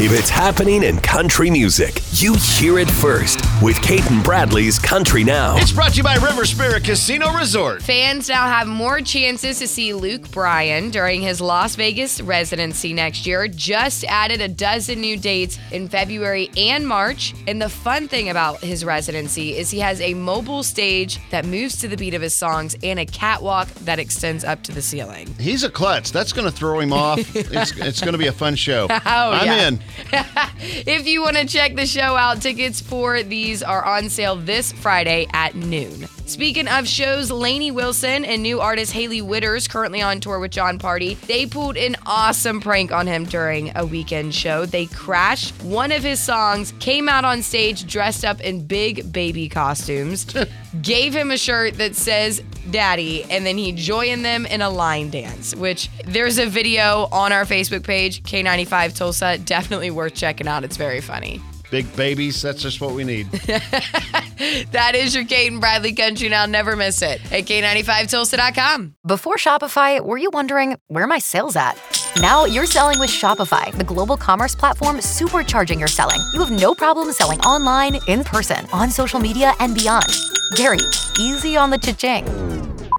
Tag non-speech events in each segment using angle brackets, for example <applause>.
if it's happening in country music, you hear it first with Cait and Bradley's Country Now. It's brought to you by River Spirit Casino Resort. Fans now have more chances to see Luke Bryan during his Las Vegas residency next year. Just added a dozen new dates in February and March. And the fun thing about his residency is he has a mobile stage that moves to the beat of his songs and a catwalk that extends up to the ceiling. He's a klutz. That's going to throw him off. <laughs> it's it's going to be a fun show. Oh, I'm yeah. in. <laughs> If you want to check the show out, tickets for these are on sale this Friday at noon. Speaking of shows, Lainey Wilson and new artist Hailey Whitters, currently on tour with Jon Pardi, they pulled an awesome prank on him during a weekend show. They crashed one of his songs, came out on stage dressed up in big baby costumes, <laughs> gave him a shirt that says Daddy, and then he joined them in a line dance, which there's a video on our Facebook page, K95 Tulsa. Definitely worth checking out. It's very funny. Big babies. That's just what we need. <laughs> <laughs> That is your Cait and Bradley Country Now. Never miss it at K95Tulsa.com. Before Shopify, were you wondering where are my sales at? Now you're selling with Shopify, the global commerce platform supercharging your selling. You have no problem selling online, in person, on social media, and beyond. Gary, easy on the cha-ching.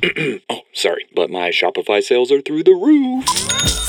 <clears throat> oh, sorry, but my Shopify sales are through the roof.